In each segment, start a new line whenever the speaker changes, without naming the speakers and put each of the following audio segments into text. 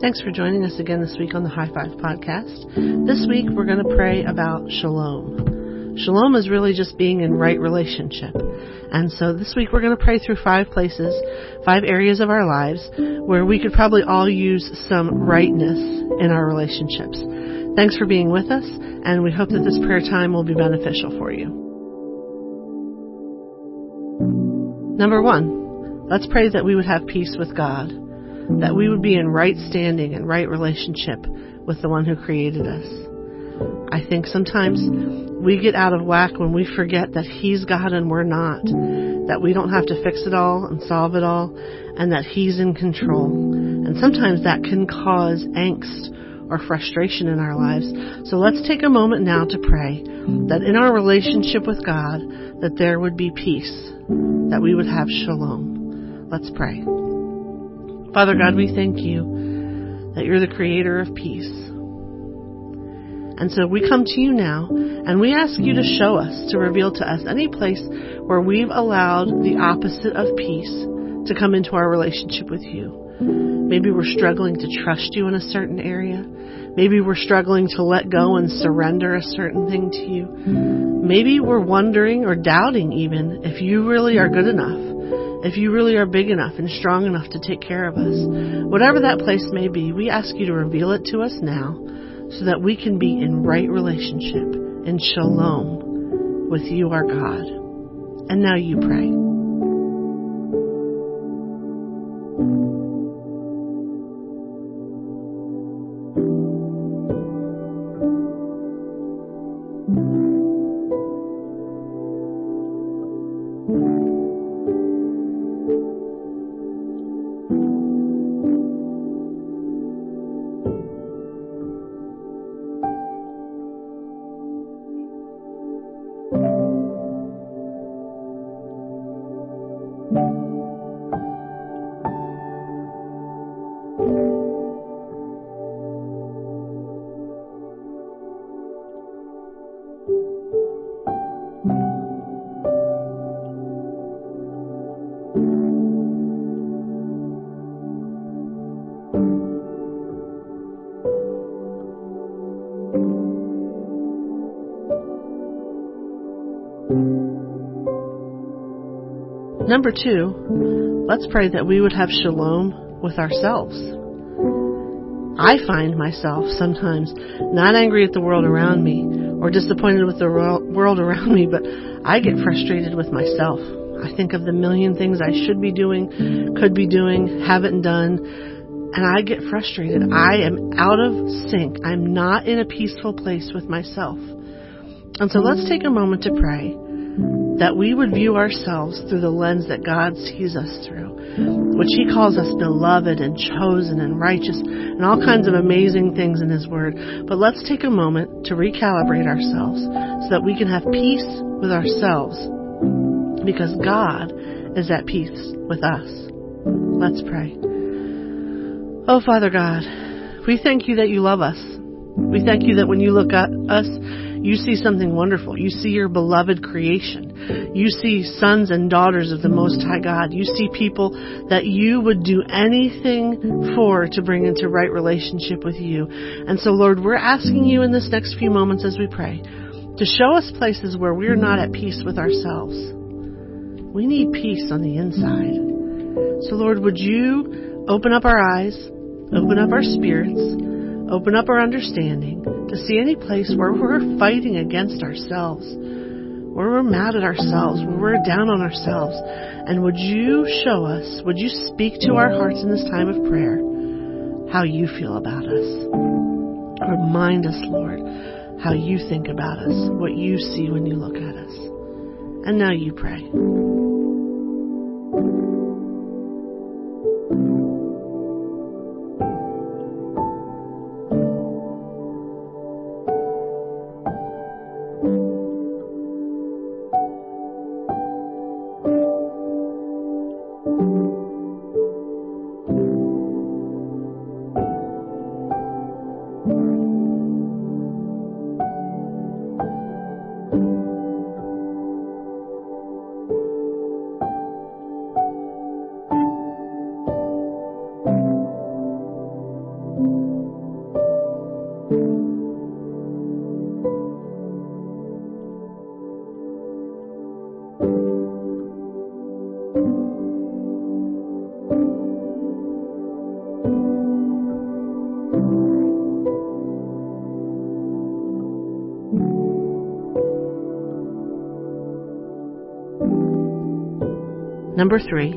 Thanks for joining us again this week on the High Five Podcast. This week we're going to pray about shalom. Shalom is really just being in right relationship. And so this week we're going to pray through five places, five areas of our lives where we could probably all use some rightness in our relationships. Thanks for being with us, and we hope that this prayer time will be beneficial for you. Number one, let's pray that we would have peace with God, that we would be in right standing and right relationship with the one who created us. I think sometimes we get out of whack when we forget that He's God and we're not, that we don't have to fix it all and solve it all, and that He's in control. And sometimes that can cause angst or frustration in our lives. So let's take a moment now to pray that in our relationship with God, that there would be peace, that we would have shalom. Let's pray. Father God, we thank you that you're the creator of peace. And so we come to you now and we ask you to show us, to reveal to us any place where we've allowed the opposite of peace to come into our relationship with you. Maybe we're struggling to trust you in a certain area. Maybe we're struggling to let go and surrender a certain thing to you. Maybe we're wondering or doubting even if you really are good enough, if you really are big enough and strong enough to take care of us. Whatever that place may be, we ask you to reveal it to us now so that we can be in right relationship, in shalom with you, our God. And now you pray. Number two, let's pray that we would have shalom with ourselves. I find myself sometimes not angry at the world around me or disappointed with the world around me, but I get frustrated with myself. I think of the million things I should be doing, could be doing, haven't done, and I get frustrated. I am out of sync. I'm not in a peaceful place with myself. And so let's take a moment to pray that we would view ourselves through the lens that God sees us through, which He calls us beloved and chosen and righteous and all kinds of amazing things in His Word. But let's take a moment to recalibrate ourselves so that we can have peace with ourselves because God is at peace with us. Let's pray. Oh, Father God, we thank you that you love us. We thank you that when you look at us, you see something wonderful. You see your beloved creation. You see sons and daughters of the Most High God. You see people that you would do anything for to bring into right relationship with you. And so, Lord, we're asking you in this next few moments as we pray to show us places where we're not at peace with ourselves. We need peace on the inside. So, Lord, would you open up our eyes, open up our spirits, open up our understanding to see any place where we're fighting against ourselves, where we're mad at ourselves, where we're down on ourselves. And would you show us, would you speak to our hearts in this time of prayer how you feel about us? Remind us, Lord, how you think about us, what you see when you look at us. And now you pray. Number three,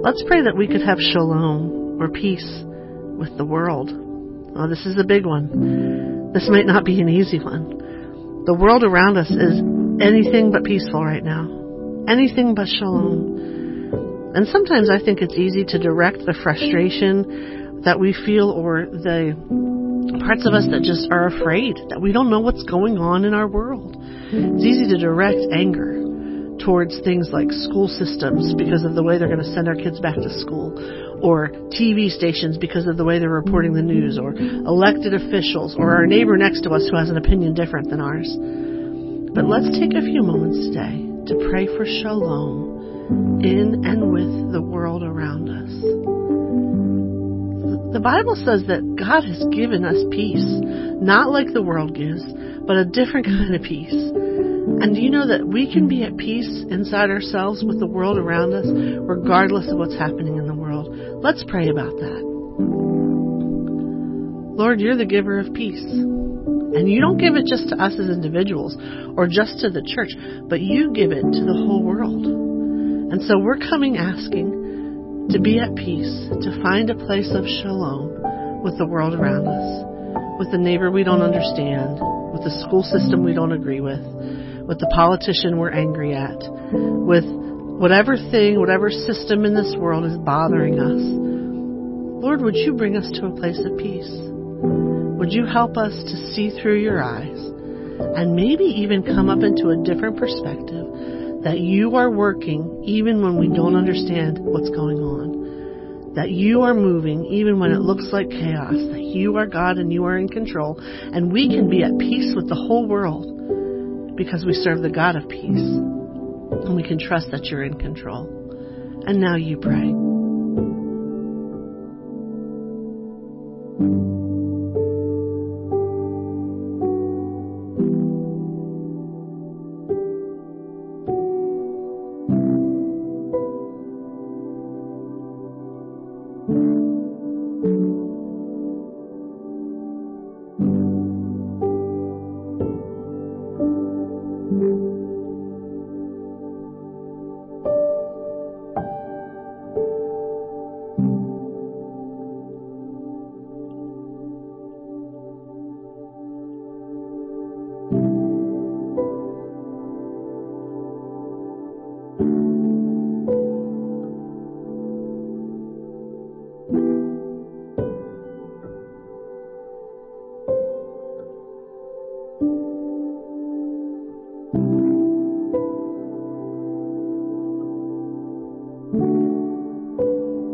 let's pray that we could have shalom or peace with the world. Oh, this is a big one. This might not be an easy one. The world around us is anything but peaceful right now. Anything but shalom. And sometimes I think it's easy to direct the frustration that we feel or the parts of us that just are afraid, that we don't know what's going on in our world. It's easy to direct anger towards things like school systems because of the way they're going to send our kids back to school, or TV stations because of the way they're reporting the news, or elected officials, or our neighbor next to us who has an opinion different than ours. But let's take a few moments today to pray for shalom in and with the world around us. The Bible says that God has given us peace, not like the world gives, but a different kind of peace. And do you know that we can be at peace inside ourselves with the world around us, regardless of what's happening in the world? Let's pray about that. Lord, you're the giver of peace. And you don't give it just to us as individuals or just to the church, but you give it to the whole world. And so we're coming asking to be at peace, to find a place of shalom with the world around us, with the neighbor we don't understand, with the school system we don't agree with, with the politician we're angry at, with whatever thing, whatever system in this world is bothering us. Lord, would you bring us to a place of peace? Would you help us to see through your eyes and maybe even come up into a different perspective that you are working even when we don't understand what's going on? That you are moving even when it looks like chaos, that you are God and you are in control, and we can be at peace with the whole world because we serve the God of peace and we can trust that you're in control. And now you pray.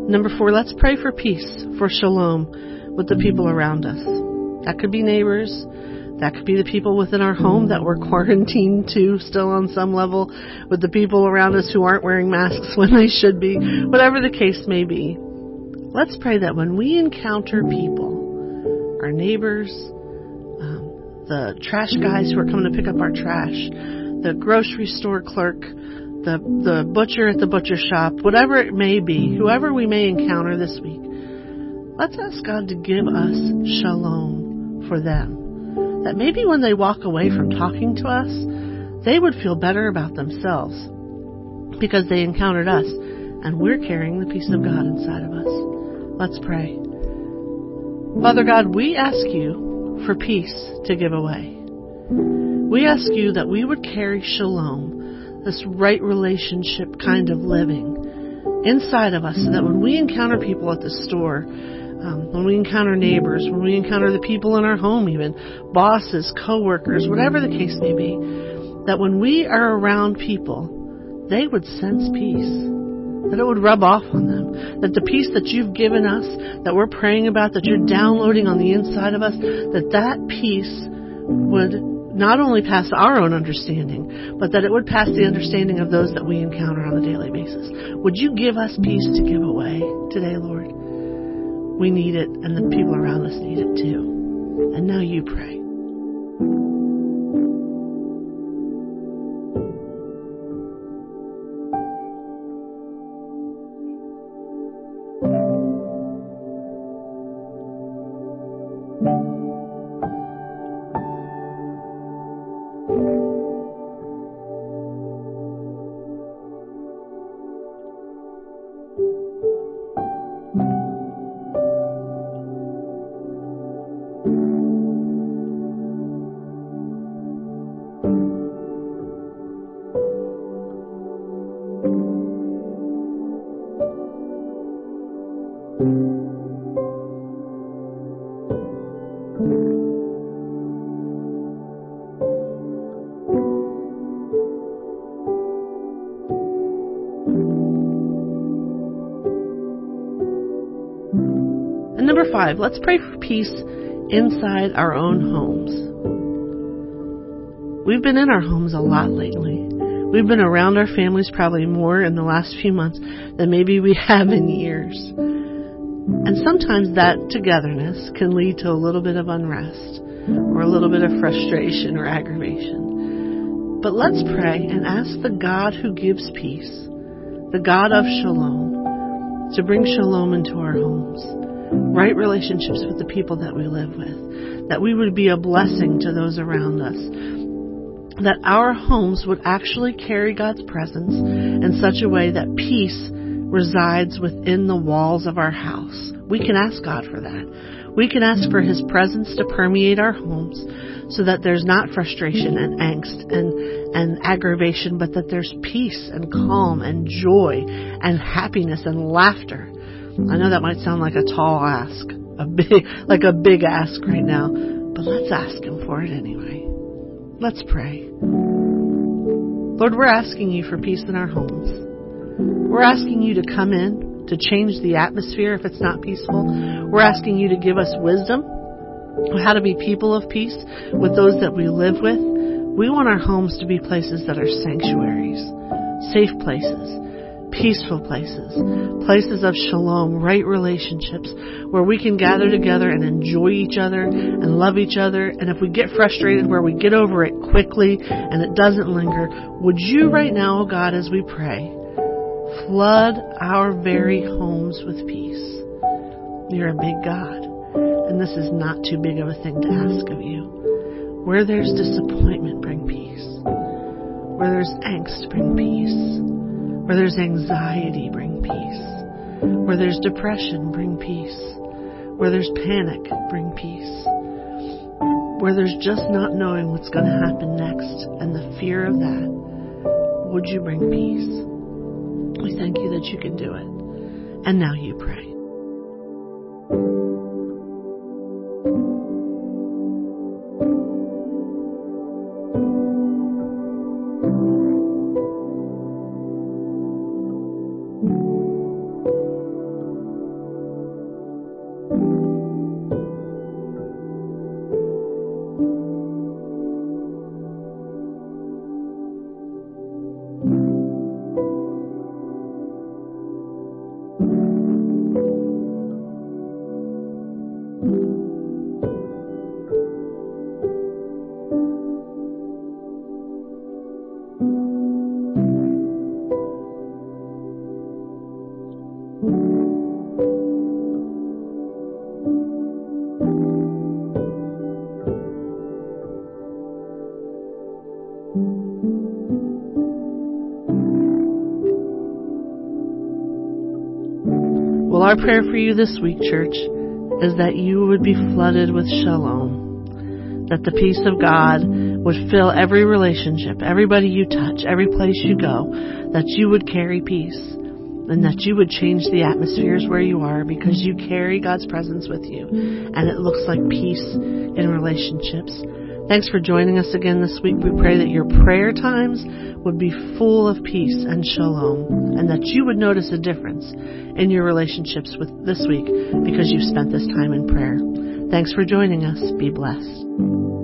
Number four, let's pray for peace, for shalom with the people around us. That could be neighbors. That could be the people within our home that we're quarantined to still on some level, with the people around us who aren't wearing masks when they should be, whatever the case may be. Let's pray that when we encounter people, our neighbors, um, the trash guys who are coming to pick up our trash, the grocery store clerk, the, the butcher at the butcher shop, whatever it may be, whoever we may encounter this week, let's ask God to give us shalom for them. That maybe when they walk away from talking to us, they would feel better about themselves because they encountered us and we're carrying the peace of God inside of us. Let's pray. Father God, we ask you for peace to give away. We ask you that we would carry shalom this right relationship kind of living inside of us so that when we encounter people at the store, um, when we encounter neighbors, when we encounter the people in our home, even bosses, coworkers, whatever the case may be, that when we are around people, they would sense peace. That it would rub off on them. That the peace that you've given us, that we're praying about, that you're downloading on the inside of us, that that peace would not only pass our own understanding, but that it would pass the understanding of those that we encounter on a daily basis. Would you give us peace to give away today, Lord? We need it, and the people around us need it too. And now you pray. Number five, let's pray for peace inside our own homes. We've been in our homes a lot lately. We've been around our families probably more in the last few months than maybe we have in years. And sometimes that togetherness can lead to a little bit of unrest or a little bit of frustration or aggravation. But let's pray and ask the God who gives peace, the God of shalom, to bring shalom into our homes, right relationships with the people that we live with, that we would be a blessing to those around us, that our homes would actually carry God's presence in such a way that peace resides within the walls of our house. We can ask God for that. We can ask for His presence to permeate our homes so that there's not frustration and angst and, and aggravation, but that there's peace and calm and joy and happiness and laughter. I know that might sound like a tall ask, a big, like a big ask right now, but let's ask Him for it anyway. Let's pray. Lord, we're asking you for peace in our homes. We're asking you to come in to change the atmosphere if it's not peaceful. We're asking you to give us wisdom how to be people of peace with those that we live with. We want our homes to be places that are sanctuaries, safe places, peaceful places, places of shalom, right relationships, where we can gather together and enjoy each other and love each other. And if we get frustrated, where we get over it quickly and it doesn't linger, would you right now, oh God, as we pray, flood our very homes with peace? You're a big God, and this is not too big of a thing to ask of you. Where there's disappointment, bring peace. Where there's angst, bring peace. Where there's anxiety, bring peace. Where there's depression, bring peace. Where there's panic, bring peace. Where there's just not knowing what's going to happen next and the fear of that, would you bring peace? We thank you that you can do it. And now you pray. Well, our prayer for you this week, church, is that you would be flooded with shalom. That the peace of God would fill every relationship, everybody you touch, every place you go, that you would carry peace and that you would change the atmospheres where you are because you carry God's presence with you and it looks like peace in relationships. Thanks for joining us again this week. We pray that your prayer times would be full of peace and shalom and that you would notice a difference in your relationships with this week because you've spent this time in prayer. Thanks for joining us. Be blessed.